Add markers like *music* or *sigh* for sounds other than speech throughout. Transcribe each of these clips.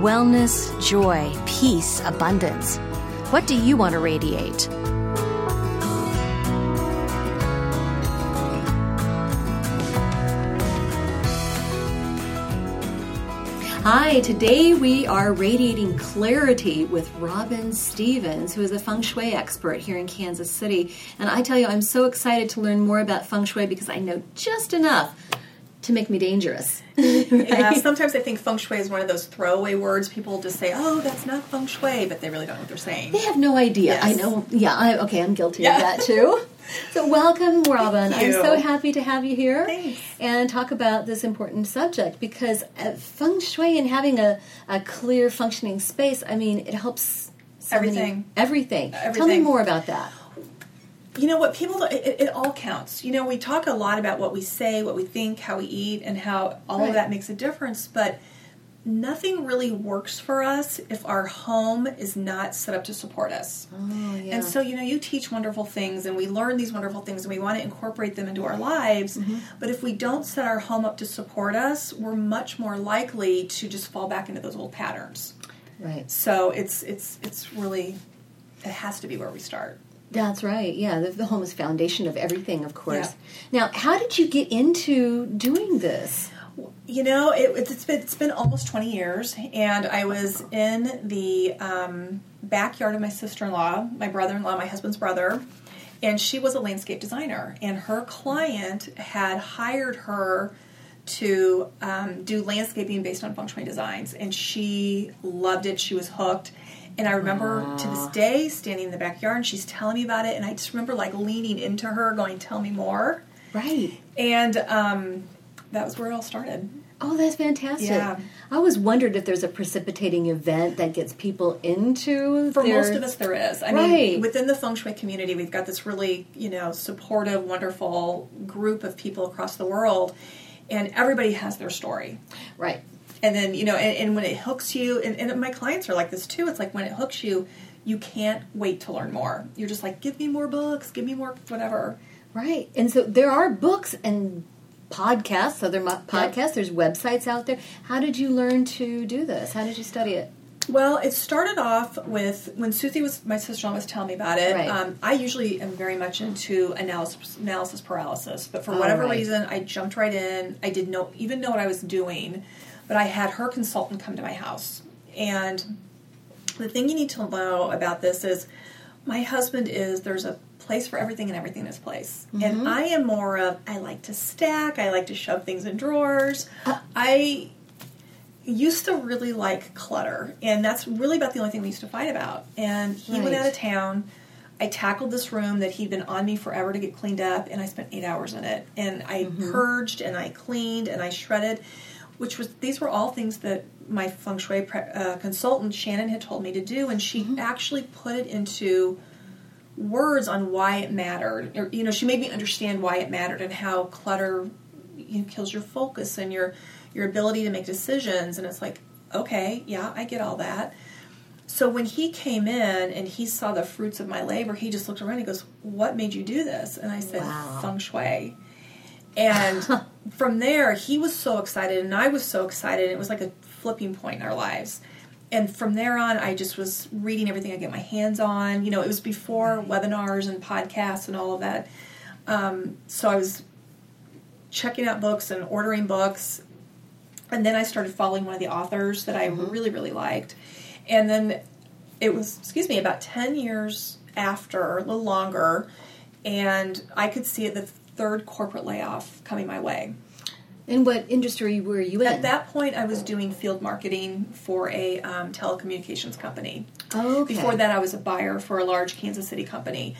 wellness, joy, peace, abundance. What do you want to radiate? Hi, today we are radiating clarity with Robin Stevens, who is a feng shui expert here in Kansas City. And I tell you, I'm so excited to learn more about feng shui because I know just enough to make me dangerous. *laughs* right? Yeah, sometimes I think feng shui is one of those throwaway words. People just say, "Oh, that's not feng shui," but they really don't know what they're saying. They have no idea. Yes. I know. Yeah. I, okay, I'm guilty Yeah. of that too. *laughs* So welcome, Robin. I'm so happy to have you here Thanks. and talk about this important subject because uh, feng shui and having a, a clear functioning space. I mean, it helps so many- Everything. everything. Tell me more about that. You know what? People, don't- it, it, it all counts. You know, we talk a lot about what we say, what we think, how we eat, and how all Right. of that makes a difference. But nothing really works for us if our home is not set up to support us. Oh, yeah. And so, you know, you teach wonderful things and we learn these wonderful things and we want to incorporate them into our lives. Mm-hmm. But if we don't set our home up to support us, we're much more likely to just fall back into those old patterns. right. So it's it's it's really it has to be where we start. That's right. Yeah, the, the home is foundation of everything, of course. Now, how did you get into doing this? You know, it, it's been it's been almost twenty years, and I was in the um, backyard of my sister in law, my brother in law, my husband's brother, and she was a landscape designer, and her client had hired her to um, do landscaping based on feng shui designs, and she loved it. She was hooked. And I remember to this day standing in the backyard, and she's telling me about it, and I just remember like leaning into her, going, "Tell me more." Right. And um, that was where it all started. Oh, that's fantastic. Yeah. I always wondered if there's a precipitating event that gets people into For their- most of us, there is. I Right. mean, within the feng shui community, we've got this really, you know, supportive, wonderful group of people across the world, and everybody has their story. Right. And then, you know, and, and when it hooks you, and, and my clients are like this too. It's like when it hooks you, you can't wait to learn more. You're just like, give me more books, give me more whatever. Right. And so there are books and podcasts, other mo- podcasts, there's websites out there. How did you learn to do this? How did you study it? Well, it started off with when Susie was my sister-in-law was telling me about it. Right. Um, I usually am very much into analysis, analysis paralysis, but for whatever right. reason, I jumped right in. I didn't know even know what I was doing, but I had her consultant come to my house. And the thing you need to know about this is, my husband is there's a place for everything and everything in its place, Mm-hmm. and I am more of I like to stack. I like to shove things in drawers. I used to really like clutter, and that's really about the only thing we used to fight about. And he went out of town. I tackled this room that he'd been on me forever to get cleaned up, and I spent eight hours in it. And I purged and I cleaned and I shredded, which was these were all things that my feng shui pre- uh, consultant Shannon had told me to do, and she actually put it into words on why it mattered. Or, you know, she made me understand why it mattered and how clutter you know, kills your focus and your your ability to make decisions. And it's like, okay, yeah, I get all that. So when he came in and he saw the fruits of my labor, he just looked around. and He goes, "What made you do this?" And I said, Wow. "Feng shui." And *laughs* from there, he was so excited, and I was so excited. It was like a flipping point in our lives. And from there on, I just was reading everything I get my hands on. You know, it was before webinars and podcasts and all of that. Um, so I was checking out books and ordering books. And then I started following one of the authors that I really, really liked. And then it was, excuse me, about 10 years after, a little longer, and I could see the third corporate layoff coming my way. In what industry were you in? At that point, I was doing field marketing for a um, telecommunications company. Oh, okay. Before that, I was a buyer for a large Kansas City company.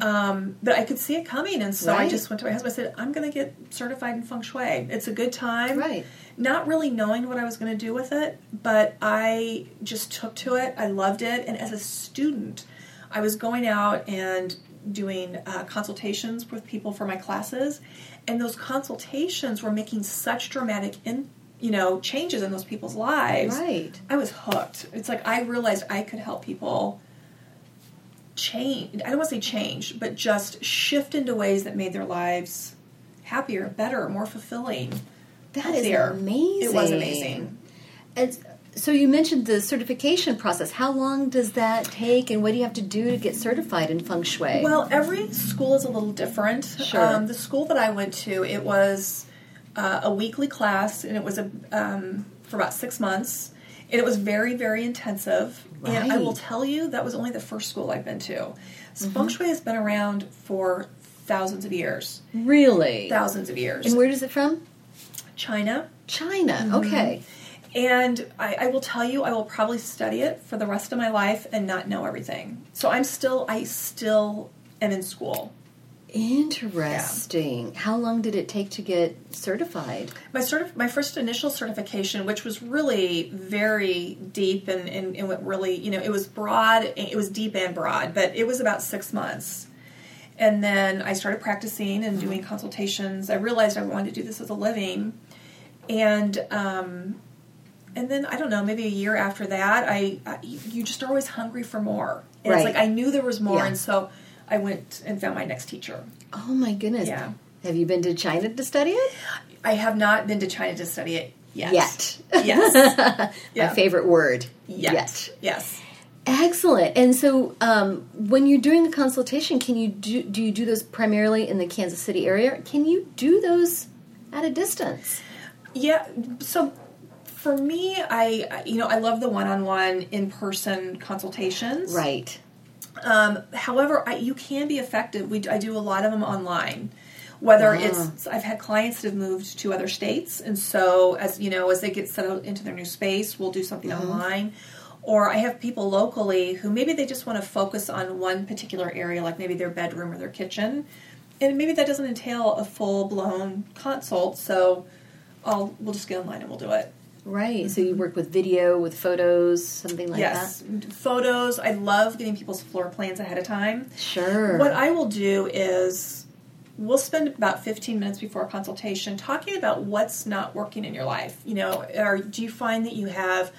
Um, but I could see it coming, and so I just went to my husband. I said, "I'm going to get certified in feng shui. It's a good time." Right. Not really knowing what I was going to do with it, but I just took to it. I loved it, and as a student, I was going out and doing uh, consultations with people for my classes, and those consultations were making such dramatic in you know changes in those people's lives. Right. I was hooked. It's like I realized I could help people change. I don't want to say change, but just shift into ways that made their lives happier, better, more fulfilling. That is healthier. amazing. It was amazing. And so you mentioned the certification process. How long does that take, and what do you have to do to get certified in feng shui? Well, every school is a little different. Sure. Um, the school that I went to, it was uh, a weekly class, and it was a um, for about six months, and it was very, very intensive. Right. And I Mm-hmm. will tell you, that was only the first school I've been to. So Feng Shui has been around for thousands of years, really? thousands of years. And where is it from? China. China. Mm-hmm. Okay. And I, I will tell you, I will probably study it for the rest of my life and not know everything. So I'm still, I still am in school. Interesting. How long did it take to get certified? My certif- my first initial certification, which was really very deep and, and, and what really, you know, it was broad, it was deep and broad, but it was about six months. And then I started practicing and doing consultations. I realized I wanted to do this as a living. And, um, and then I don't know, maybe a year after that, I, I you just are always hungry for more. And Right. it's like I knew there was more, Yeah. and so I went and found my next teacher. Oh my goodness. Yeah. Have you been to China to study it? I have not been to China to study it yet. Yet. Yes. *laughs* Yeah. My favorite word. Yet. Yes. Excellent. And so, um, when you're doing a consultation, can you do do you do those primarily in the Kansas City area? Can you do those at a distance? Yeah. So for me, I you know I love the one-on-one in-person consultations. Right. Um, however, I, you can be effective. We I do a lot of them online. Whether Ah. it's I've had clients that have moved to other states, and so as you know, as they get settled into their new space, we'll do something Mm-hmm. online. Or I have people locally who maybe they just want to focus on one particular area, like maybe their bedroom or their kitchen, and maybe that doesn't entail a full blown consult. So I'll we'll just get online and we'll do it. Right. So you work with video, with photos, something like that? yes, photos. I love getting people's floor plans ahead of time. Sure. What I will do is we'll spend about 15 minutes before a consultation talking about what's not working in your life. You know, or do you find that you have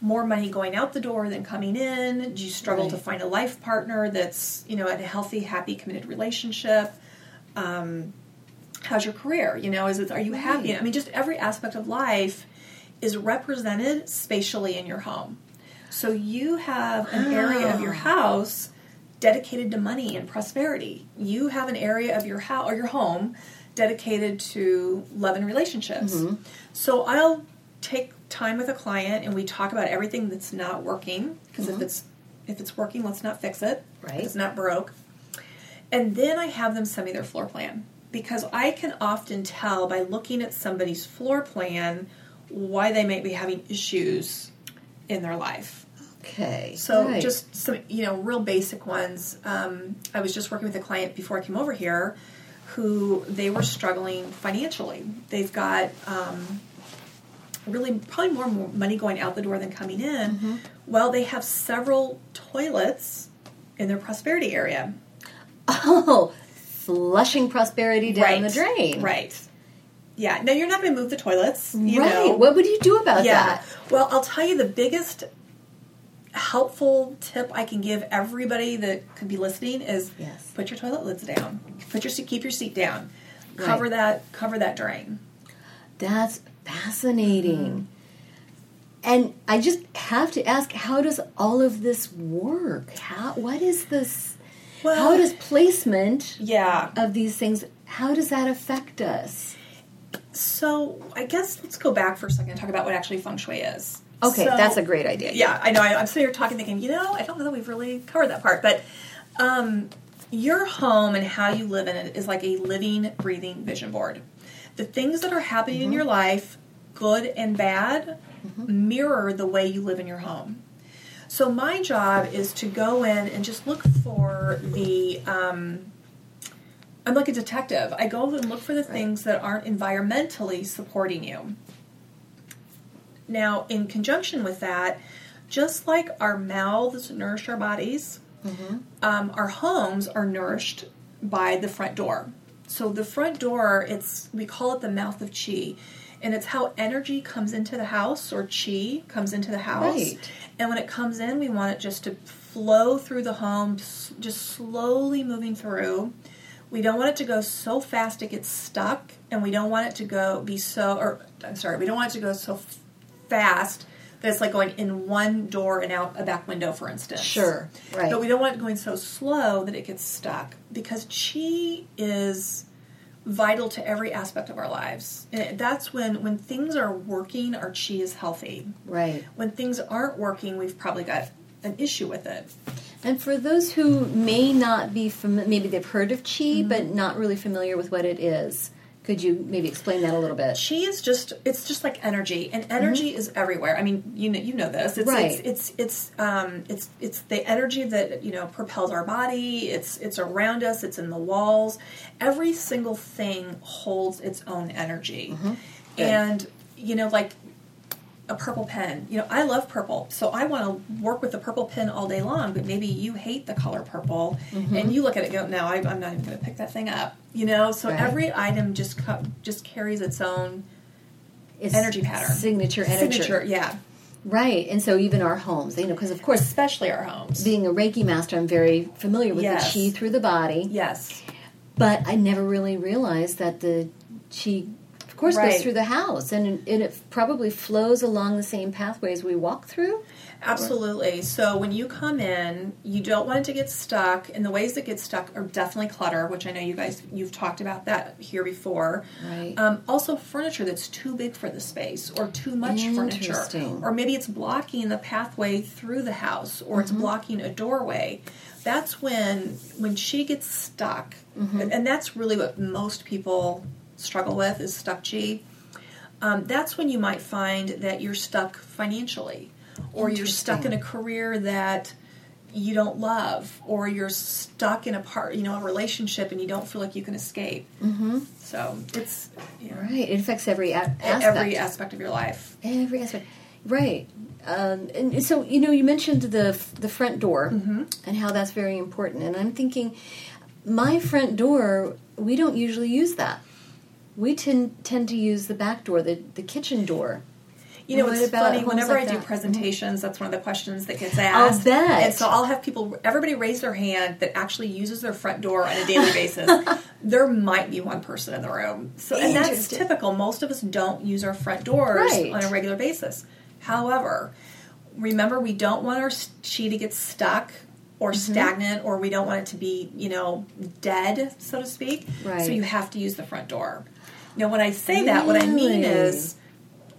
more money going out the door than coming in? Do you struggle to find a life partner that's, you know, at a healthy, happy, committed relationship? Um, how's your career? You know, is it are you happy? Right. I mean, just every aspect of life is represented spatially in your home. So you have an area of your ah. house dedicated to money and prosperity. You have an area of your house or your home dedicated to love and relationships. Mm-hmm. So I'll take time with a client and we talk about everything that's not working because if mm-hmm. it's if it's working, let's not fix it. If Right. It's not broke. And then I have them send me their floor plan because I can often tell by looking at somebody's floor plan why they may be having issues in their life. Okay. So Right. just some, you know, real basic ones. Um, I was just working with a client before I came over here, who they were struggling financially. They've got um, really probably more money going out the door than coming in. Mm-hmm. Well, they have several toilets in their prosperity area. oh, flushing prosperity down the drain. Right. Yeah. Now you're not going to move the toilets. You right. Know. What would you do about yeah. that? Well, I'll tell you the biggest helpful tip I can give everybody that could be listening is Yes. put your toilet lids down. Put your seat, keep your seat down. Cover that cover that drain. That's fascinating. Mm-hmm. And I just have to ask, how does all of this work? How what is this Well- how does placement Yeah. of these things how does that affect us? So I guess let's go back for a second and talk about what actually feng shui is. Okay, So- that's a great idea. Yeah, I know. I, I'm sitting here talking, thinking, you know, I don't know that we've really covered that part, but um, your home and how you live in it is like a living, breathing vision board. The things that are happening in your life, good and bad, mirror the way you live in your home. So my job is to go in and just look for the. Um, I'm like a detective. I go and look for the things that aren't environmentally supporting you. Now, in conjunction with that, just like our mouths nourish our bodies, um, our homes are nourished by the front door. So the front door, it's we call it the mouth of chi, and it's how energy comes into the house or chi comes into the house. Right. And when it comes in, we want it just to flow through the home, just slowly moving through. We don't want it to go so fast it gets stuck, and we don't want it to go be so. Or I'm sorry, we don't want it to go so f- fast that it's like going in one door and out a back window, for instance. Sure, right. But we don't want it going so slow that it gets stuck because chi is vital to every aspect of our lives. And that's when when things are working, our chi is healthy. Right. When things aren't working, we've probably got an issue with it. And for those who may not be familiar, maybe they've heard of chi, Mm-hmm. but not really familiar with what it is. Could you maybe explain that a little bit? Chi is just it's just like energy, and energy is everywhere. I mean, you know, you know this. It's, Mm-hmm. Right. It's it's it's um it's it's the energy that you know propels our body. It's it's around us. It's in the walls. Every single thing holds its own energy, Mm-hmm. and you know, like a purple pen. You know, I love purple, so I want to work with the purple pen all day long. But maybe you hate the color purple, Mm-hmm. and you look at it, and go, "No, I, I'm not even going to pick that thing up." You know, so Right. every item just co- just carries its own It's energy pattern, Signature energy. signature. Yeah, Right. And so even our homes, you know, because of course, especially our homes. being a Reiki master, I'm very familiar with Yes. the chi through the body. yes, But I never really realized that the chi, course, Right. goes through the house, and, and it probably flows along the same pathways we walk through. absolutely. So when you come in, you don't want it to get stuck, and the ways that get stuck are definitely clutter, which I know you guys you've talked about that here before. Right. Um, also, furniture that's too big for the space, or too much furniture, or maybe it's blocking the pathway through the house, or Mm-hmm. it's blocking a doorway. That's when when chi gets stuck, Mm-hmm. and, and that's really what most people struggle with is stuck chi. Um, that's when you might find that you're stuck financially, or you're stuck in a career that you don't love, or you're stuck in a part, you know, a relationship, and you don't feel like you can escape. Mm-hmm. So it's yeah, Right. It affects every a- aspect. every aspect of your life. Every aspect. Right. Um, and so, you know, you mentioned the the front door and how that's very important. And I'm thinking, my front door, we don't usually use that. We tend tend to use the back door, the, the kitchen door. You know, What it's funny. Whenever like I do that? presentations, that's one of the questions that gets asked. bet. And so I'll have people, everybody raise their hand that actually uses their front door on a daily *laughs* basis. there might be one person in the room. So, and that's typical. Most of us don't use our front doors Right. on a regular basis. However, remember we don't want our chi to get stuck or Mm-hmm. stagnant, or we don't want it to be, you know, dead, so to speak. Right. So you have to use the front door. Now, when I say that, what I mean is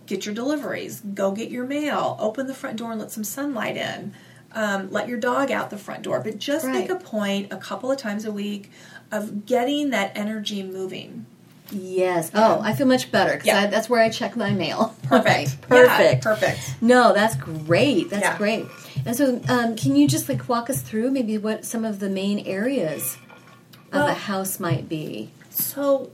get your deliveries, go get your mail, open the front door and let some sunlight in. Um, let your dog out the front door, but just make a point a couple of times a week of getting that energy moving. Yes. Oh, I feel much better because Yeah. that's where I check my mail. *laughs* Perfect. Right. Yeah, Perfect. perfect. No, that's great. That's great. And so, um, can you just like walk us through maybe what some of the main areas of a house might be? So,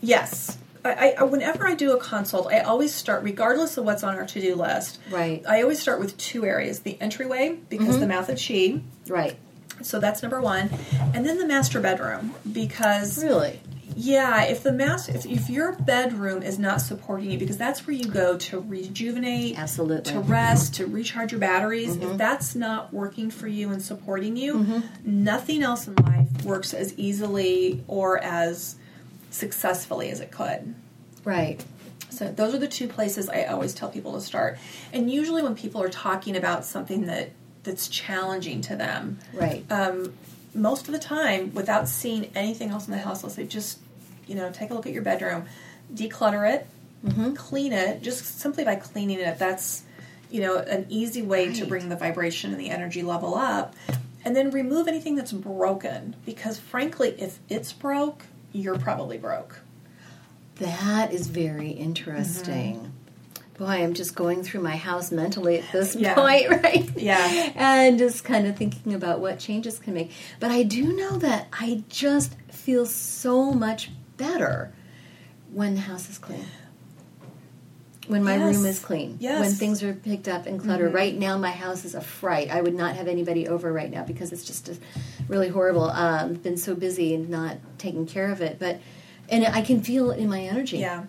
yes. I, I, whenever I do a consult, I always start, regardless of what's on our to do list. Right. I always start with two areas: the entryway, because mm-hmm. the mouth of chi. Right. So that's number one, and then the master bedroom, because Really? Yeah, if the mass if, if your bedroom is not supporting you because that's where you go to rejuvenate, Absolutely. to rest, to recharge your batteries, if mm-hmm. that's not working for you and supporting you, mm-hmm. nothing else in life works as easily or as successfully as it could. Right. So those are the two places I always tell people to start. And usually when people are talking about something that that's challenging to them, Right. um, most of the time, without seeing anything else in the house, I'll say just, you know, take a look at your bedroom, declutter it, clean it just simply by cleaning it. That's you know an easy way to bring the vibration and the energy level up, and then remove anything that's broken. Because frankly, if it's broke, you're probably broke. That is very interesting. Boy, I'm just going through my house mentally at this Yeah. point, *laughs* right? Yeah. And just kind of thinking about what changes can make. But I do know that I just feel so much better when the house is clean. When my Yes. room is clean. Yes. When things are picked up and cluttered. Right now, my house is a fright. I would not have anybody over right now because it's just a, really horrible. Um, been so busy and not taking care of it. But, and I can feel it in my energy. Yeah.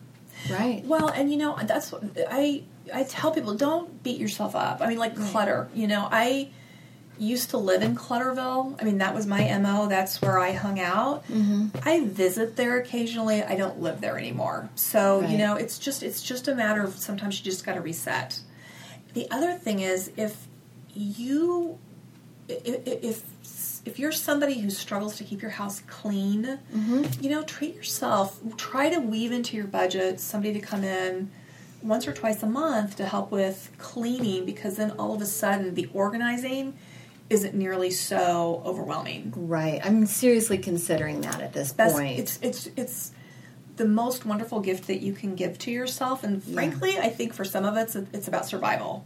Right. Well, and you know that's what I I tell people don't beat yourself up. I mean, like clutter. You know, I used to live in Clutterville. I mean, that was my mo. That's where I hung out. Mm-hmm. I visit there occasionally. I don't live there anymore. So Right. you know, it's just it's just a matter of sometimes you just got to reset. The other thing is if you if, if if you're somebody who struggles to keep your house clean, you know, treat yourself. Try to weave into your budget somebody to come in once or twice a month to help with cleaning because then all of a sudden the organizing isn't nearly so overwhelming. Right. I'm seriously considering that at this That's point. it's it's it's the most wonderful gift that you can give to yourself and frankly, I think for some of us it's about survival.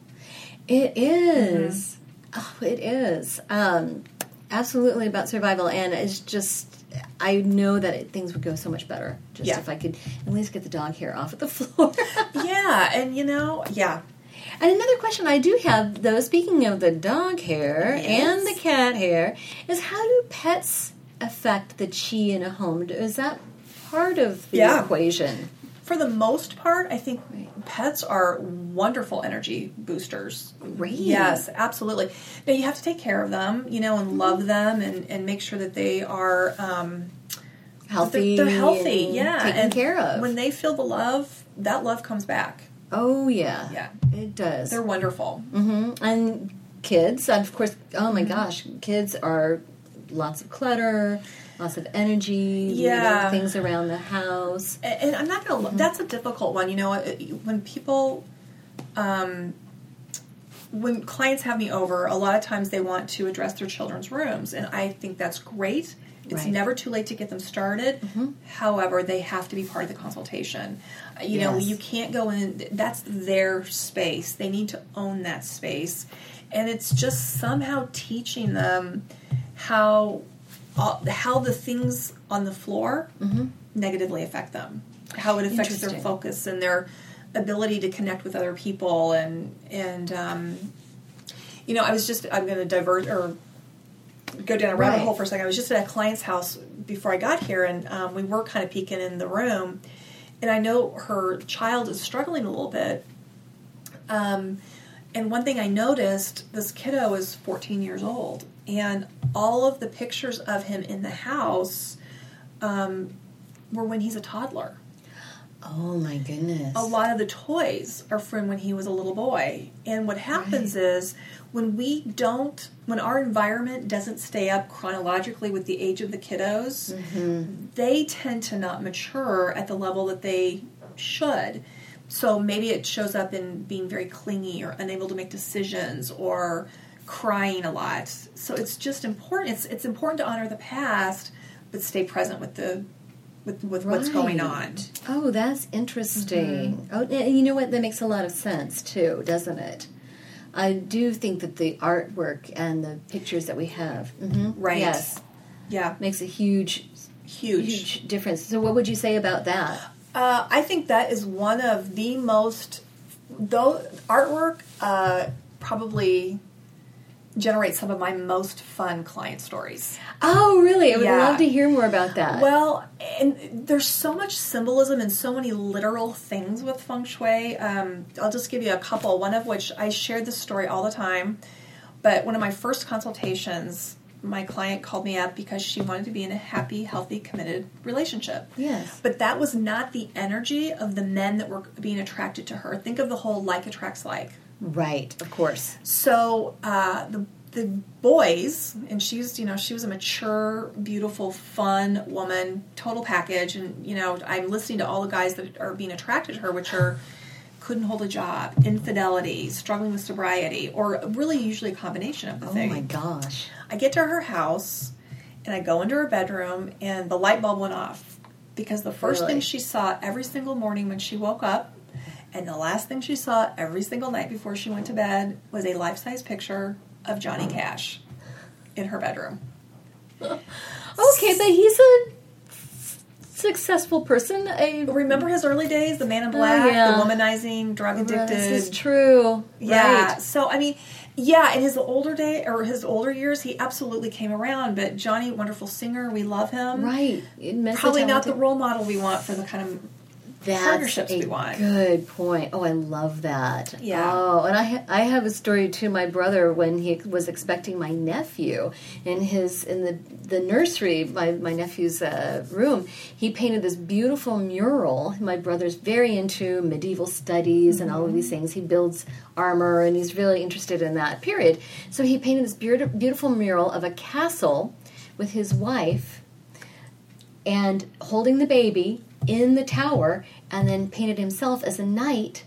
It is. Oh, it is. Um, absolutely about survival, and it's just. I know that it, things would go so much better just Yeah. if I could at least get the dog hair off of the *laughs* floor. yeah, and you know, yeah. And another question I do have, though, speaking of the dog hair and the cat hair, is how do pets affect the chi in a home? Is that part of the Yeah. equation? For the most part, I think Right. pets are wonderful energy boosters. Great. Yes, absolutely. Now you have to take care of them, you know, and love them, and, and make sure that they are um, Healthy. They're, they're healthy, yeah, Taken and care of. When they feel the love, that love comes back. Oh, yeah. Yeah. It does. They're wonderful. Mm-hmm. And kids, and of course, oh my gosh, kids are lots of clutter, lots of energy, Yeah. things around the house. And, and I'm not gonna. That's a difficult one. You know, uh, when people, um, when clients have me over, a lot of times they want to address their children's rooms, and I think that's great. It's Right. never too late to get them started. However, they have to be part of the consultation. Uh, You know, you can't go in. That's their space. They need to own that space, and it's just somehow teaching them how uh, how the things on the floor negatively affect them, how it affects their focus and their ability to connect with other people, and and um, you know, I was just I'm going to divert or go down a rabbit Right. hole for a second. I was just at a client's house before I got here, and um, we were kind of peeking in the room, and I know her child is struggling a little bit. Um, and one thing I noticed, this kiddo is 14 years old, and all of the pictures of him in the house um, were when he's a toddler. Oh my goodness. A lot of the toys are from when he was a little boy. And what happens is when we don't, when our environment doesn't stay up chronologically with the age of the kiddos, mm-hmm. they tend to not mature at the level that they should. So maybe it shows up in being very clingy or unable to make decisions or crying a lot. So it's just important. It's it's important to honor the past, but stay present with the with, with what's going on. Oh, that's interesting. Mm-hmm. Oh, you know what? That makes a lot of sense too, doesn't it? I do think that the artwork and the pictures that we have, hmm Right. Yes, Yeah, makes a huge, huge. huge difference. So, what would you say about that? Uh, I think that is one of the most, though artwork uh, probably generates some of my most fun client stories. Oh, really? I would Yeah. love to hear more about that. Well, and there's so much symbolism and so many literal things with feng shui. Um, I'll just give you a couple. One of which I shared this story all the time, but one of my first consultations, my client called me up because she wanted to be in a happy, healthy, committed relationship. Yes. But that was not the energy of the men that were being attracted to her. Think of the whole like attracts like. Right, of course. So uh, the the boys, and she's, you know, she was a mature, beautiful, fun woman, total package. And, you know, I'm listening to all the guys that are being attracted to her, which are couldn't hold a job, infidelity, struggling with sobriety, or really usually a combination of the Oh thing. my gosh. I get to her house and I go into her bedroom and the light bulb went off because the first Really? thing she saw every single morning when she woke up and the last thing she saw every single night before she went to bed was a life-size picture of Johnny Cash in her bedroom. *laughs* Okay, but he's a successful person. A Remember his early days, the man in oh, black, Oh, yeah. the womanizing, drug addicted. This is true. Yeah. Right. So I mean, yeah, in his older day or his older years, he absolutely came around. But Johnny, wonderful singer, we love him. Right. Probably not the role model we want for the kind of That's partnerships a we want. Good point. Oh, I love that. Yeah. Oh, and I ha- I have a story too. My brother, when he was expecting my nephew in his in the the nursery, my my nephew's uh, room, he painted this beautiful mural. My brother's very into medieval studies and all of these things. He builds armor and he's really interested in that period. So he painted this beautiful beautiful mural of a castle with his wife and holding the baby in the tower and then painted himself as a knight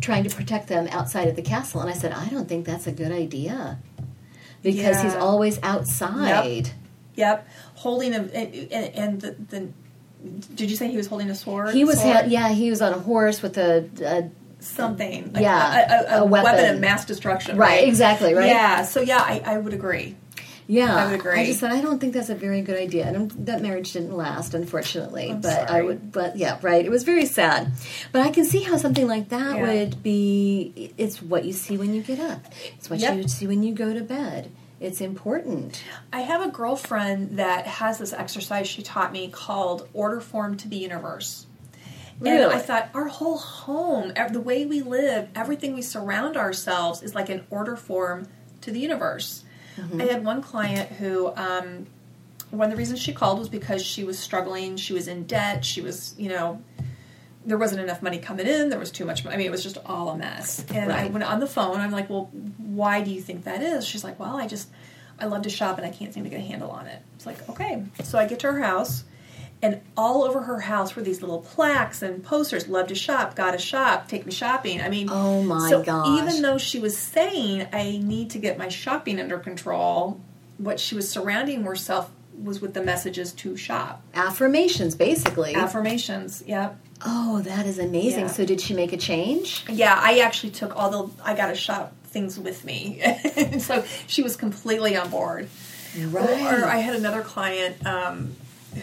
trying to protect them outside of the castle and i said i don't think that's a good idea because he's always outside Yep, holding a and, and, the, the. Did you say he was holding a sword? he was Sword? ha- yeah he was on a horse with a, a something. like Yeah, a, a, a a weapon. weapon. of mass destruction. Right, exactly, right? Yeah. So yeah, I, I would agree. Yeah I would agree. i just said i don't think that's a very good idea and that marriage didn't last unfortunately I'm but i would but yeah right it was very sad but i can see how something like that Yeah. would be it's what you see when you get up it's what Yep. you see when you go to bed it's important I have a girlfriend that has this exercise she taught me called order form to the universe. And Really? I thought our whole home, the way we live, everything we surround ourselves is like an order form to the universe. I had one client who, um, one of the reasons she called was because she was struggling. She was in debt. She was, you know, there wasn't enough money coming in. There was too much money. I mean, it was just all a mess. And I went on the phone. I'm like, well, why do you think that is? She's like, well, I just, I love to shop and I can't seem to get a handle on it. It's like, okay. So I get to her house, and all over her house were these little plaques and posters love to shop, gotta shop, take me shopping. I mean, Oh my so gosh. even though she was saying, I need to get my shopping under control, what she was surrounding herself was with the messages to shop. affirmations basically Affirmations, yep. oh that is amazing Yeah. so did she make a change Yeah, I actually took all the I gotta shop things with me. *laughs* so she was completely on board. Or I had another client um,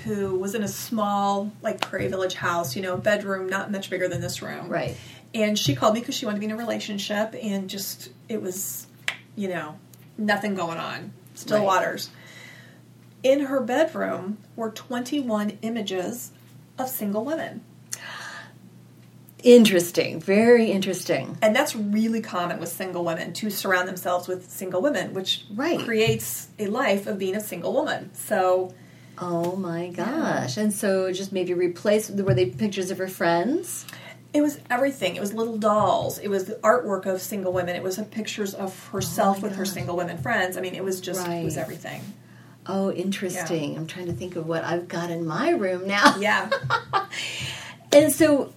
who was in a small, like Prairie Village house, you know, bedroom not much bigger than this room. Right. And she called me because she wanted to be in a relationship, and just it was, you know, nothing going on, still Right. waters. In her bedroom were 21 images of single women. interesting very interesting And that's really common with single women to surround themselves with single women, which Right. creates a life of being a single woman. So, oh my gosh and so just maybe replace were they pictures of her friends It was everything. It was little dolls. It was the artwork of single women. It was pictures of herself Oh with her single women friends. I mean, it was just it was everything. oh interesting i'm trying to think of what i've got in my room now Yeah, *laughs* and so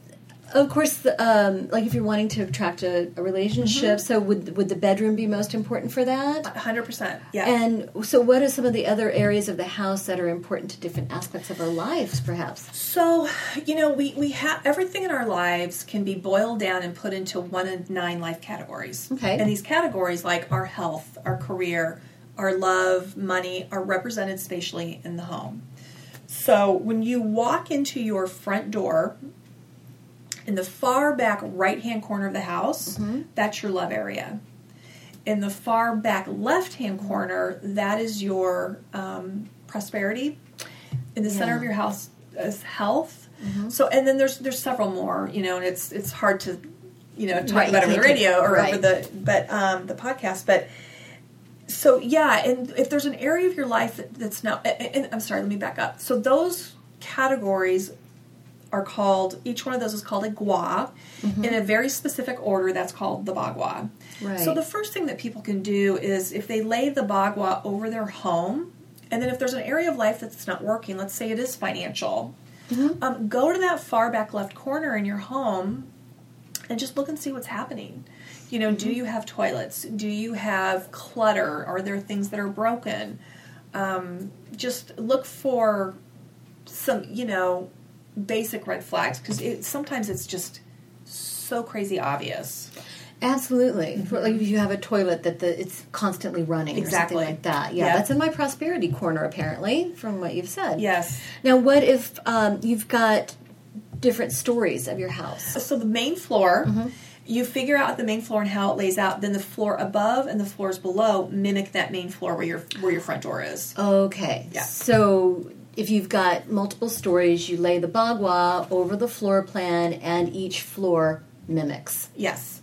of course um, like if you're wanting to attract a, a relationship so would would the bedroom be most important for that hundred percent. Yeah. And so, what are some of the other areas of the house that are important to different aspects of our lives, perhaps? so, you know, we we have everything in our lives can be boiled down and put into one of nine life categories. Okay. And these categories, like our health, our career, our love, money, are represented spatially in the home. So when you walk into your front door, in the far back right hand corner of the house, that's your love area. In the far back left hand corner, that is your um, prosperity. In the center of your house is health. So, and then there's there's several more, you know, and it's it's hard to, you know, talk Right, about over the radio or right. over the but um, the podcast, but so yeah, and if there's an area of your life that, that's not, and, and I'm sorry, let me back up. So those categories are called each one of those is called a gua in a very specific order that's called the bagua Right. so the first thing that people can do is if they lay the bagua over their home and then if there's an area of life that's not working let's say it is financial um, go to that far back left corner in your home and just look and see what's happening. You know, do you have toilets? Do you have clutter? Are there things that are broken? Um, just look for some, you know, basic red flags because it, sometimes it's just so crazy obvious. Absolutely. For, like if you have a toilet that the it's constantly running Mm-hmm. Exactly. or something like that. Yeah, Yeah. that's in my prosperity corner apparently from what you've said. Yes. Now, what if um, you've got different stories of your house? So the main floor, you figure out the main floor and how it lays out. Then the floor above and the floors below mimic that main floor where your where your front door is. Okay. Yeah. So if you've got multiple stories, you lay the bagua over the floor plan and each floor mimics. Yes.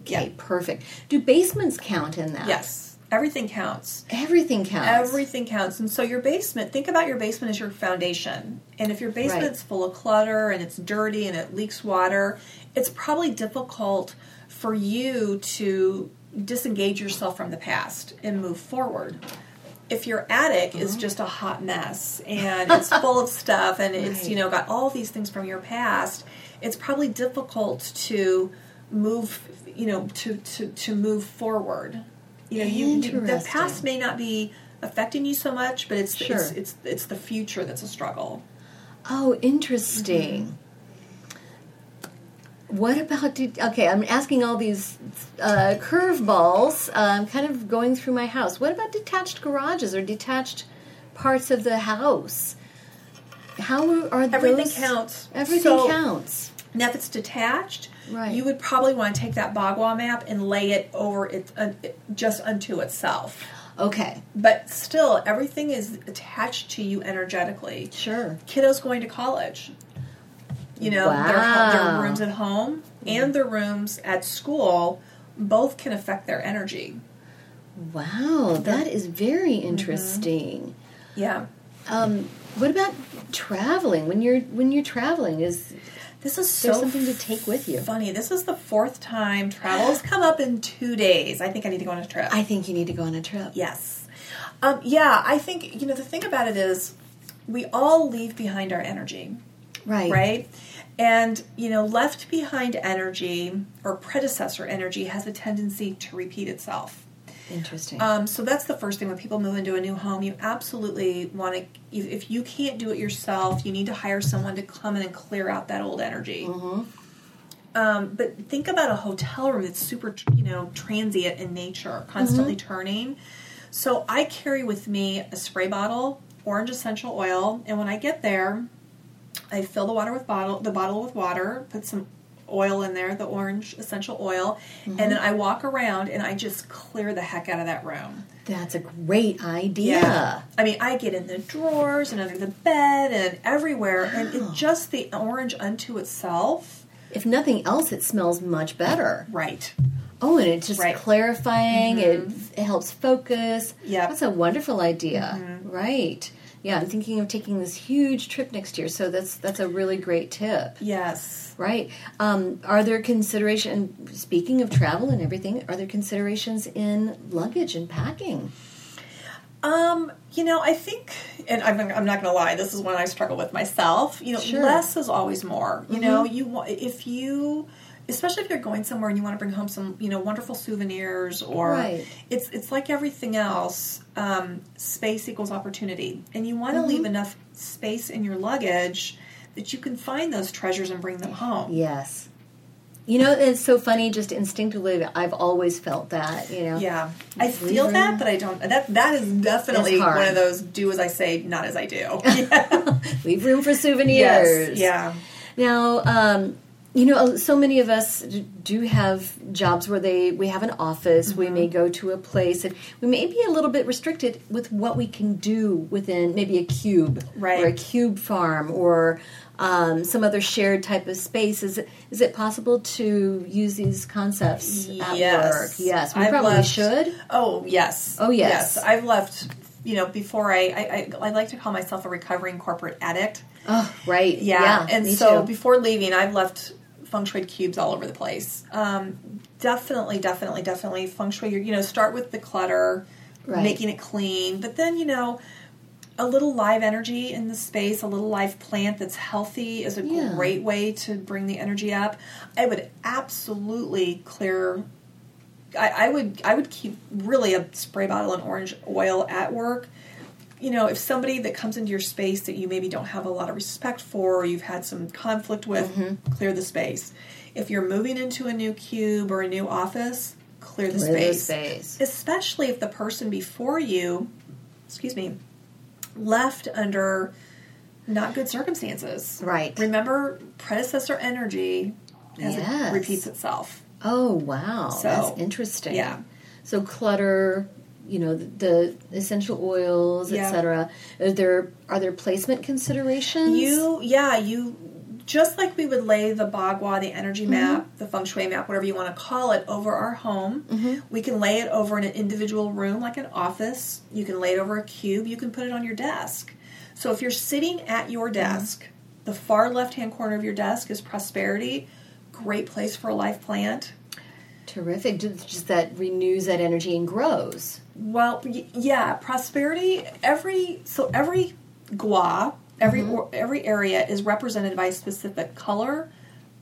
Okay, perfect. Do basements count in that? Yes. Everything counts. Everything counts. Everything counts. And so your basement, think about your basement as your foundation. And if your basement's full of clutter and it's dirty and it leaks water, it's probably difficult for you to disengage yourself from the past and move forward. If your attic is mm-hmm. just a hot mess and it's *laughs* full of stuff and it's, Right. you know, got all these things from your past, it's probably difficult to move, you know, to to, to move forward. You know, you the past may not be affecting you so much, but it's Sure. it's, it's it's the future that's a struggle. Oh, interesting. Mm-hmm. What about? De- okay, I'm asking all these uh, curveballs. I'm kind of going through my house. What about detached garages or detached parts of the house? How are Everything those? counts. Everything So- counts. Now, if it's detached, Right. you would probably want to take that Bagua map and lay it over it uh, just unto itself. Okay, But still, everything is attached to you energetically. sure. Kiddos going to college. You know, their, Wow. their rooms at home and their rooms at school both can affect their energy. Wow, that is very Mm-hmm. interesting. Yeah. Um, what about traveling? When you're when you're traveling, is This is so something to take with you? funny. This is the fourth time travel has come up in two days. I think I need to go on a trip. I think you need to go on a trip. yes. Um, yeah, I think, you know, the thing about it is we all leave behind our energy, Right. right? And, you know, left behind energy or predecessor energy has a tendency to repeat itself. Interesting. Um, so that's the first thing when people move into a new home. You absolutely want to, if, if you can't do it yourself, you need to hire someone to come in and clear out that old energy. Um, but think about a hotel room that's super, you know, transient in nature, constantly turning. So I carry with me a spray bottle, orange essential oil, and when I get there, I fill the water with bottle, the bottle with water, put some oil in there, the orange essential oil, and then I walk around and I just clear the heck out of that room. That's a great idea. I mean, I get in the drawers and under the bed and everywhere, and it just the orange unto itself. If nothing else, it smells much better. Right. Oh, and it's just Right. Mm-hmm. clarifying. It, it helps focus. Yeah, That's a wonderful idea. Mm-hmm. Right. Yeah, I'm thinking of taking this huge trip next year, so that's that's a really great tip. Yes. Right. Um, are there consideration? Speaking of travel and everything, are there considerations in luggage and packing? Um, you know, I think, and I'm, I'm not going to lie, this is one I struggle with myself. You know, Sure. less is always more. You know, you want if you, especially if you're going somewhere and you want to bring home some, you know, wonderful souvenirs, or Right. it's it's like everything else. Um, space equals opportunity, and you want to leave enough space in your luggage that you can find those treasures and bring them home. Yes. You know, it's so funny. Just instinctively, I've always felt that. You know. Yeah, I feel that, but I don't. That that is definitely one of those do as I say, not as I do. *laughs* Yeah. Leave room for souvenirs. yes. Yeah. Now, um, you know, so many of us do have jobs where they we have an office. We may go to a place, and we may be a little bit restricted with what we can do within maybe a cube Right. or a cube farm or um, some other shared type of space. Is it is it possible to use these concepts at yes. work? Yes, we I've probably left- should. Oh yes. Oh, yes. I've left. You know, before I, I, I, I like to call myself a recovering corporate addict. Oh, right. Yeah, and me so too. before leaving, I've left feng shui cubes all over the place. Um, definitely, definitely, definitely feng shui. You know, start with the clutter, Right. making it clean, but then you know. A little live energy in the space, a little live plant that's healthy is a Yeah. great way to bring the energy up. I would absolutely clear I, I would I would keep really a spray bottle and orange oil at work. You know, if somebody that comes into your space that you maybe don't have a lot of respect for, or you've had some conflict with, Mm-hmm. clear the space. If you're moving into a new cube or a new office, clear the Clear the space. space. Especially if the person before you, excuse me, left under not good circumstances. Right. Remember, predecessor energy as Yes. it repeats itself. Oh, wow. So, That's interesting. yeah. So clutter, you know, the, the essential oils, Yeah. etc. Are there are there placement considerations? You, yeah, you, just like we would lay the bagua, the energy Mm-hmm. map, the feng shui map, whatever you want to call it, over our home. Mm-hmm. We can lay it over in an individual room, like an office. You can lay it over a cube. You can put it on your desk. So if you're sitting at your Mm-hmm. desk, the far left hand corner of your desk is prosperity. Great place for a life plant. terrific. Just that renews that energy and grows. Well, yeah, prosperity. Every so every gua, every mm-hmm. or, every area is represented by a specific color,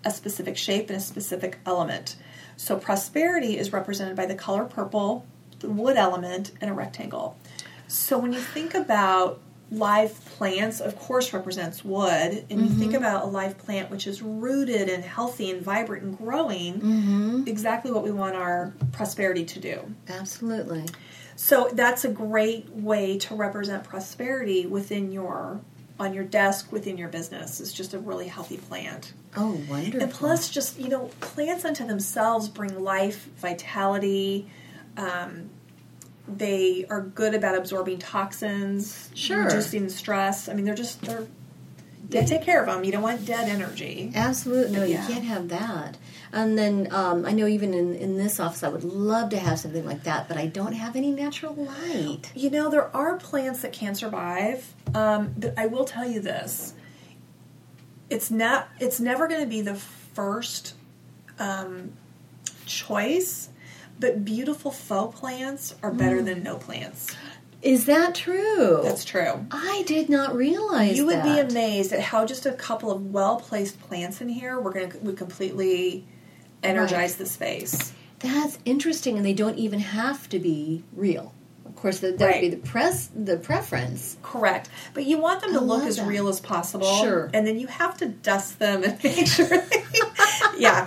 a specific shape, and a specific element. So prosperity is represented by the color purple, the wood element, and a rectangle. So when you think about live plants, of course, represents wood, and you think mm-hmm. about a live plant which is rooted and healthy and vibrant and growing, mm-hmm. exactly what we want our prosperity to do. Absolutely. So that's a great way to represent prosperity within your on your desk within your business. It's just a really healthy plant. Oh, wonderful. And plus just, you know, plants unto themselves bring life, vitality, um, they are good about absorbing toxins, Sure. reducing stress. I mean, they're just they're they take care of them. You don't want dead energy. Absolutely. No, Yeah. you can't have that. And then um, I know even in, in this office, I would love to have something like that, but I don't have any natural light. You know, there are plants that can survive, um, but I will tell you this: it's not. It's never going to be the first um, choice. But beautiful faux plants are better than no plants. Is that true? That's true. I did not realize You would be amazed at how just a couple of well placed plants in here we're going to would completely energize Right. the space. That's interesting, and they don't even have to be real. Of course, that that would be the press, the preference. Correct. But you want them to I look as that. real as possible. Sure. And then you have to dust them and make *laughs* sure. *laughs* yeah.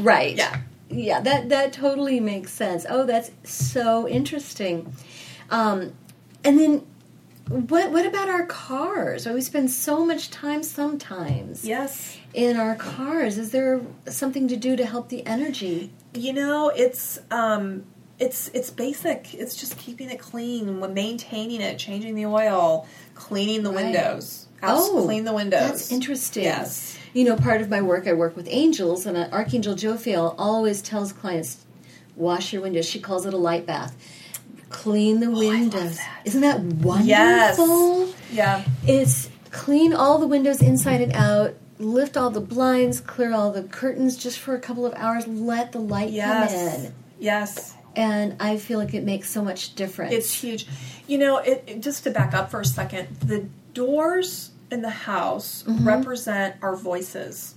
Right. Yeah. Yeah. That that totally makes sense. Oh, that's so interesting. Um, and then, what what about our cars? We spend so much time sometimes Yes. in our cars. Is there something to do to help the energy? You know, it's um it's it's basic. It's just keeping it clean, maintaining it, changing the oil, cleaning the Right. windows. Abs- clean the windows. That's interesting. Yes. You know, part of my work, I work with angels, and uh, Archangel Jophiel always tells clients, wash your windows. She calls it a light bath. Clean the oh, love windows. Isn't that wonderful? Yes. Yeah. It's clean all the windows inside and out, lift all the blinds, clear all the curtains just for a couple of hours, let the light Yes. come in. Yes. And I feel like it makes so much difference. It's huge. You know, it, it- just to back up for a second, the doors in the house Mm-hmm. represent our voices.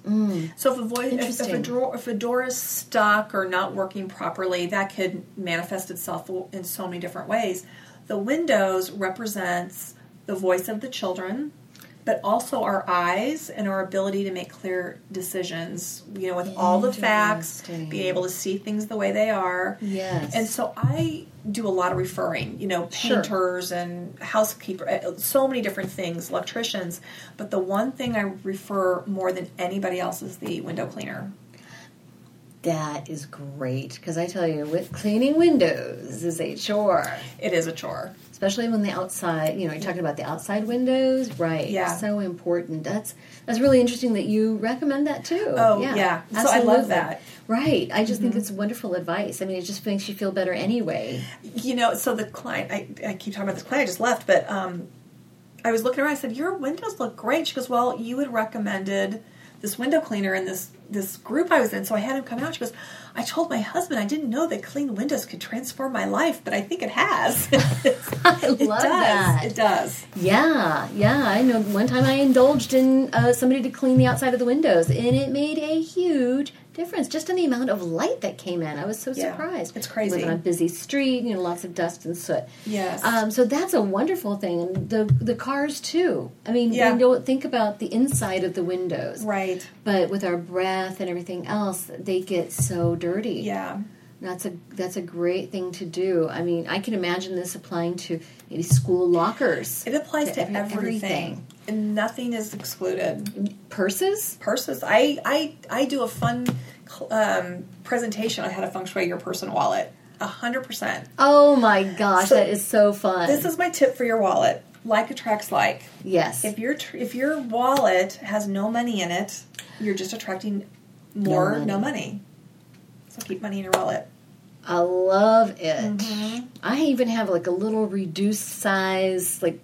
So if a voice, if, if a Mm. Door, if a door is stuck or not working properly, that could manifest itself in so many different ways. The windows represents the voice of the children, but also our eyes and our ability to make clear decisions. You know, with all the facts, being able to see things the way they are. Yes. And so I do a lot of referring, you know, Sure. painters and housekeeper, uh, so many different things, electricians. But the one thing I refer more than anybody else is the window cleaner. that is great because I tell you, with cleaning windows is a chore. It is a chore. Especially when the outside you know you're talking about the outside windows right Yeah. so important that's that's really interesting that you recommend that too Oh, yeah. So I love that. Mm-hmm. right i just think it's wonderful advice i mean it just makes you feel better anyway You know, so the client, I, I keep talking about this client I just left, but um, I was looking around. I said, "Your windows look great." She goes, "Well, you had recommended this window cleaner and this this group I was in, so I had him come out." She goes, "I told my husband I didn't know that clean windows could transform my life, but I think it has. *laughs* *laughs* I it love does. that. It does. Yeah, yeah. I know one time I indulged in uh, somebody to clean the outside of the windows, and it made a huge difference just in the amount of light that came in. I was so Yeah, surprised. it's crazy. Living on a busy street, you know, lots of dust and soot. Yes. Um, so that's a wonderful thing. And the the cars too. I mean, Yeah. we don't think about the inside of the windows, Right. but with our breath and everything else, they get so dirty. Yeah. That's a that's a great thing to do. I mean, I can imagine this applying to maybe school lockers. It applies to, every- everything. and nothing is excluded. Purses? Purses. I I I do a fun um, presentation on how to feng shui your person wallet. A hundred percent. Oh my gosh, So- that is so fun. This is my tip for your wallet. Like attracts like. yes. If your tr- if your wallet has no money in it, you're just attracting more money. no money. So keep money in your wallet. I love it. Mm-hmm. I even have like a little reduced size, like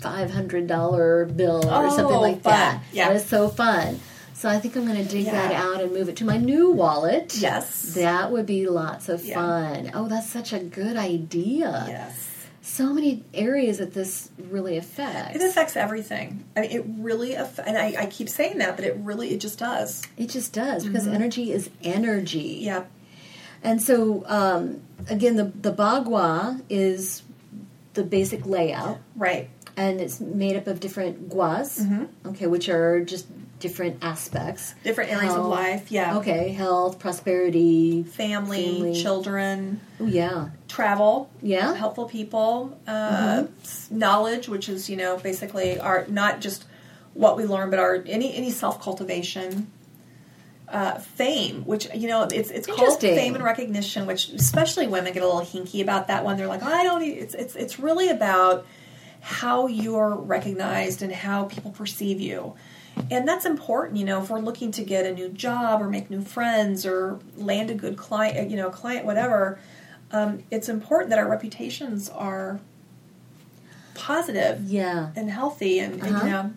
five hundred dollar bill or Oh, something like fun. that. Yeah. That is so fun. So I think I'm going to dig that out and move it to my new wallet. Yes. That would be lots of Yeah. fun. Oh, that's such a good idea. Yes. So many areas that this really affects. It affects everything. I mean, it really aff- and I, I keep saying that, but it really it just does. It just does because energy is energy. Mm-hmm. Yeah. And so, um, again, the the bagua is the basic layout, Right. and it's made up of different guas, Mm-hmm. okay, which are just different aspects. Different areas of life. Yeah. Okay, health, prosperity. Family, Family. children, Oh yeah, travel. Yeah. Helpful people. Uh, s- Knowledge, which is you know basically our not just what we learn, but our any any self cultivation. Uh, fame, which you know, it's it's called fame and recognition, which especially women get a little hinky about that one. They're like, I don't. Need, it's it's it's really about how you're recognized and how people perceive you. And that's important, you know, if we're looking to get a new job or make new friends or land a good client, you know, client, whatever. Um, it's important that our reputations are positive yeah, and healthy, and, and, Uh-huh. you know,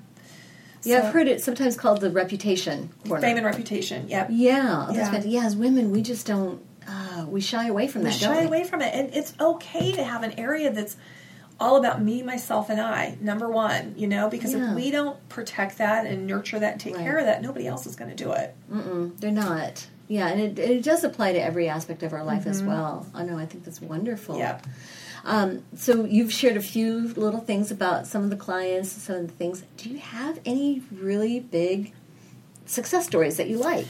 yeah. so- I've heard it sometimes called the reputation corner. fame and reputation. Yep. yeah, that's Yeah. yeah. As women, we just don't. Uh, we shy away from we that. shy away from it, and it's okay to have an area that's all about me, myself, and I. Number one, you know, because Yeah. if we don't protect that and nurture that and take Right. care of that, nobody else is going to do it. Mm-mm, they're not. Yeah, and it, it does apply to every aspect of our life as Mm-hmm. well. I know. I think that's wonderful. Yeah. Um, so you've shared a few little things about some of the clients, some of the things. Do you have any really big success stories that you like?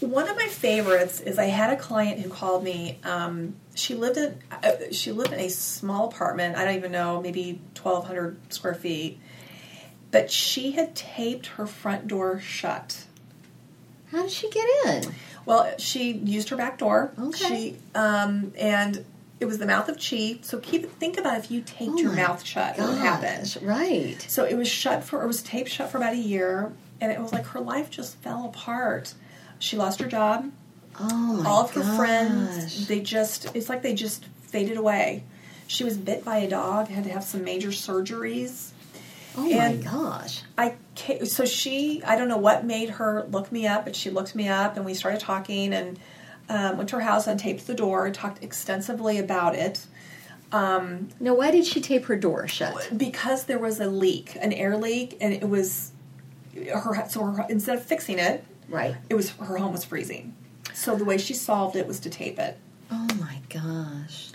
One of my favorites is I had a client who called me. Um, she lived in uh, she lived in a small apartment. I don't even know, maybe twelve hundred square feet. But she had taped her front door shut. How did she get in? Well, she used her back door. Okay. She um, and it was the mouth of chi. So keep think about if you taped Oh your mouth shut, what would happen? Gosh, Right. So it was shut for it was taped shut for about a year, and it was like her life just fell apart. She lost her job. Oh my all of her gosh. friends they just it's like they just faded away she was bit by a dog had to have some major surgeries Oh and- my gosh. i so she i don't know what made her look me up but she looked me up and we started talking and um, went to her house untaped the door talked extensively about it Now, why did she tape her door shut? because there was a leak an air leak and it was her so her, instead of fixing it Right. it was her home was freezing so the way she solved it was to tape it Oh my gosh.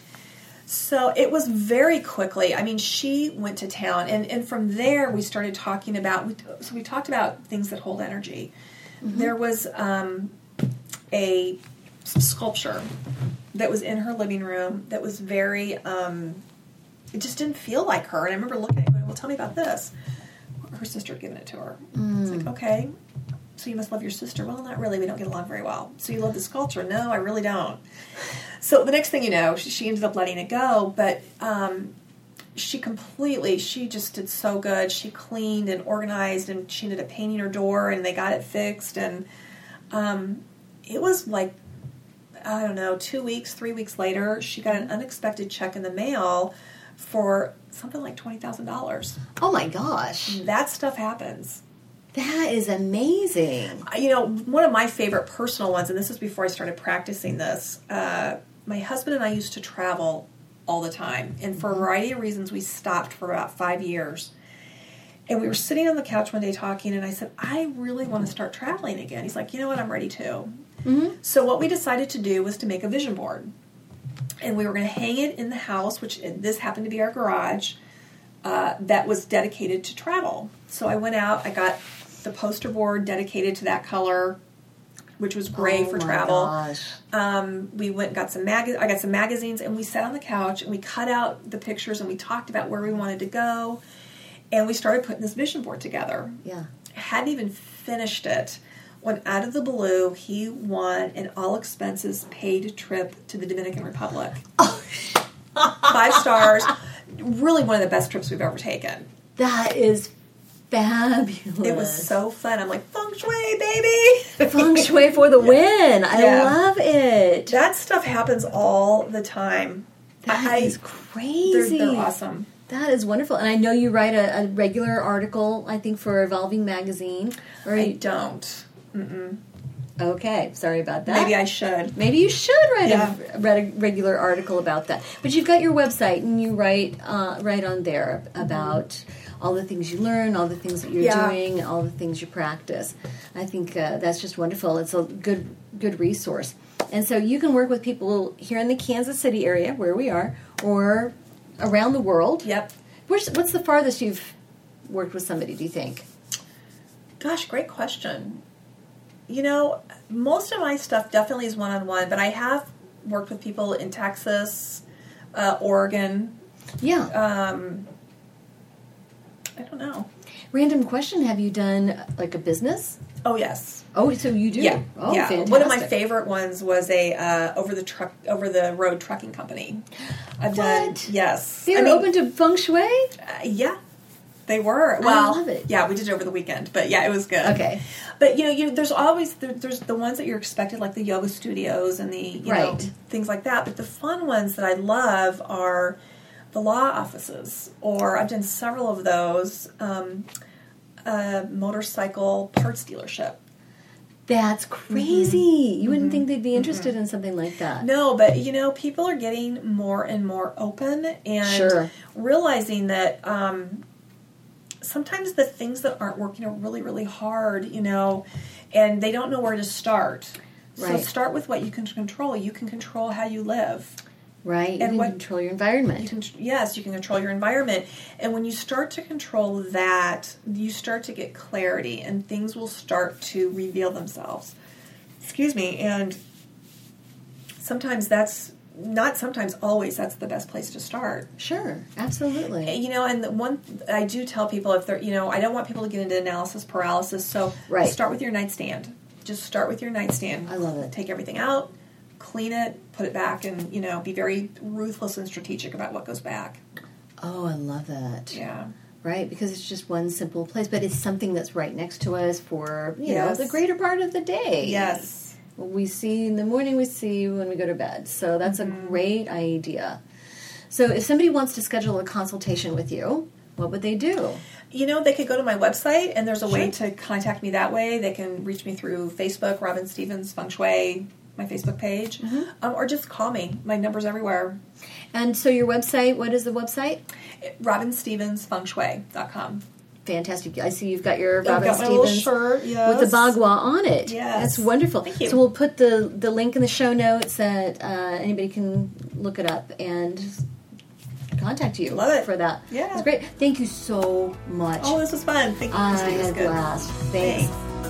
So it was very quickly. I mean, she went to town, and, and from there we started talking about. We, so we talked about things that hold energy. There was um, a sculpture that was in her living room that was very. Um, it just didn't feel like her, and I remember looking at it going, "Well, tell me about this." Her sister had given it to her. It's like, okay, so you must love your sister. Well, not really. We don't get along very well. So you love the sculpture? No, I really don't. So the next thing you know, she, she ended up letting it go, but um, she completely, she just did so good. She cleaned and organized, and she ended up painting her door, and they got it fixed. And um, it was like, I don't know, two weeks, three weeks later, she got an unexpected check in the mail for something like twenty thousand dollars. Oh my gosh, That stuff happens. That is amazing. you know, one of my favorite personal ones, and this is before I started practicing this. Uh, my husband and I used to travel all the time, and for a variety of reasons, we stopped for about five years. And we were sitting on the couch one day talking, and I said, I really want to start traveling again. He's like, You know what? I'm ready to. So, what we decided to do was to make a vision board. And we were going to hang it in the house, which this happened to be our garage, uh, that was dedicated to travel. So, I went out, I got the poster board dedicated to that color, which was gray Oh for travel. Um, we went and got some mag- I got some magazines, and we sat on the couch and we cut out the pictures and we talked about where we wanted to go, and we started putting this vision board together. Yeah. Hadn't even finished it when out of the blue he won an all expenses paid trip to the Dominican Republic. *laughs* Five stars. Really one of the best trips we've ever taken. That is fabulous. It was so fun. I'm like, feng shui, baby. feng shui for the *laughs* win. I Yeah. love it. that stuff happens all the time. That I- is They're, crazy. they're awesome. That is wonderful. And I know you write a, a regular article, I think, for Evolving Magazine. Or I don't. okay, sorry about that. Maybe I should. Maybe you should write Yeah. a, a regular article about that. But you've got your website, and you write uh, write on there about all the things you learn, all the things that you're Yeah. doing, all the things you practice. I think uh, that's just wonderful. It's a good good resource. And so you can work with people here in the Kansas City area, where we are, or around the world. Yep. Where's, what's the farthest you've worked with somebody? Do you think? Gosh, great question. You know, most of my stuff definitely is one on one, but I have worked with people in Texas, uh, Oregon. Yeah. Um, I don't know. Random question: Have you done like a business? Oh yes, Oh, so you do? yeah, Oh, yeah. fantastic. One of my favorite ones was a uh, over the truck over the road trucking company. I've done What? yes. They're I mean, open to feng shui. uh, yeah, they were. Well, love it. Yeah, we did it over the weekend, but yeah, it was good. Okay. But you know, you there's always there, there's the ones that you're expected, like the yoga studios and the you know Right. things like that. But the fun ones that I love are the law offices, or I've done several of those. Um, a motorcycle parts dealership. That's crazy. You wouldn't think they'd be interested in something like that. Mm-hmm. No, but you know, people are getting more and more open and Sure. realizing that um, sometimes the things that aren't working are really, really hard, you know, and they don't know where to start. So start with what you can control. You can control how you live. Right? You And can what- control your environment. You can yes, you can control your environment. And when you start to control that, you start to get clarity and things will start to reveal themselves. Excuse me, and sometimes that's not sometimes always that's the best place to start. sure, absolutely. Eh, you know, and the one I do tell people if they're, you know, I don't want people to get into analysis paralysis, so Right. start with your nightstand. Just start with your nightstand. I love it. Take everything out, clean it, put it back, and you know, be very ruthless and strategic about what goes back. Oh, I love that. Yeah. Right, because it's just one simple place, but it's something that's right next to us for you Yes. know the greater part of the day. Yes. We see in the morning, we see when we go to bed. So that's a mm-hmm. great idea. So if somebody wants to schedule a consultation with you, what would they do? You know, they could go to my website, and there's a way to contact me that way. They can reach me through Facebook, Robin Stevens Feng Shui, my Facebook page, Mm-hmm. um, or just call me. My number's everywhere. And so your website, what is the website? RobinStevensFengShui.com. Fantastic. I see you've got your Robin got Stevens shirt, yes. with the bagua on it. Yes. That's wonderful. Thank you. So we'll put the, the link in the show notes that uh, anybody can look it up and contact you Love it. for that. Yeah. It's great. Thank you so much. Oh, this was fun. Thank you, I had a good. blast. Thanks. Thanks.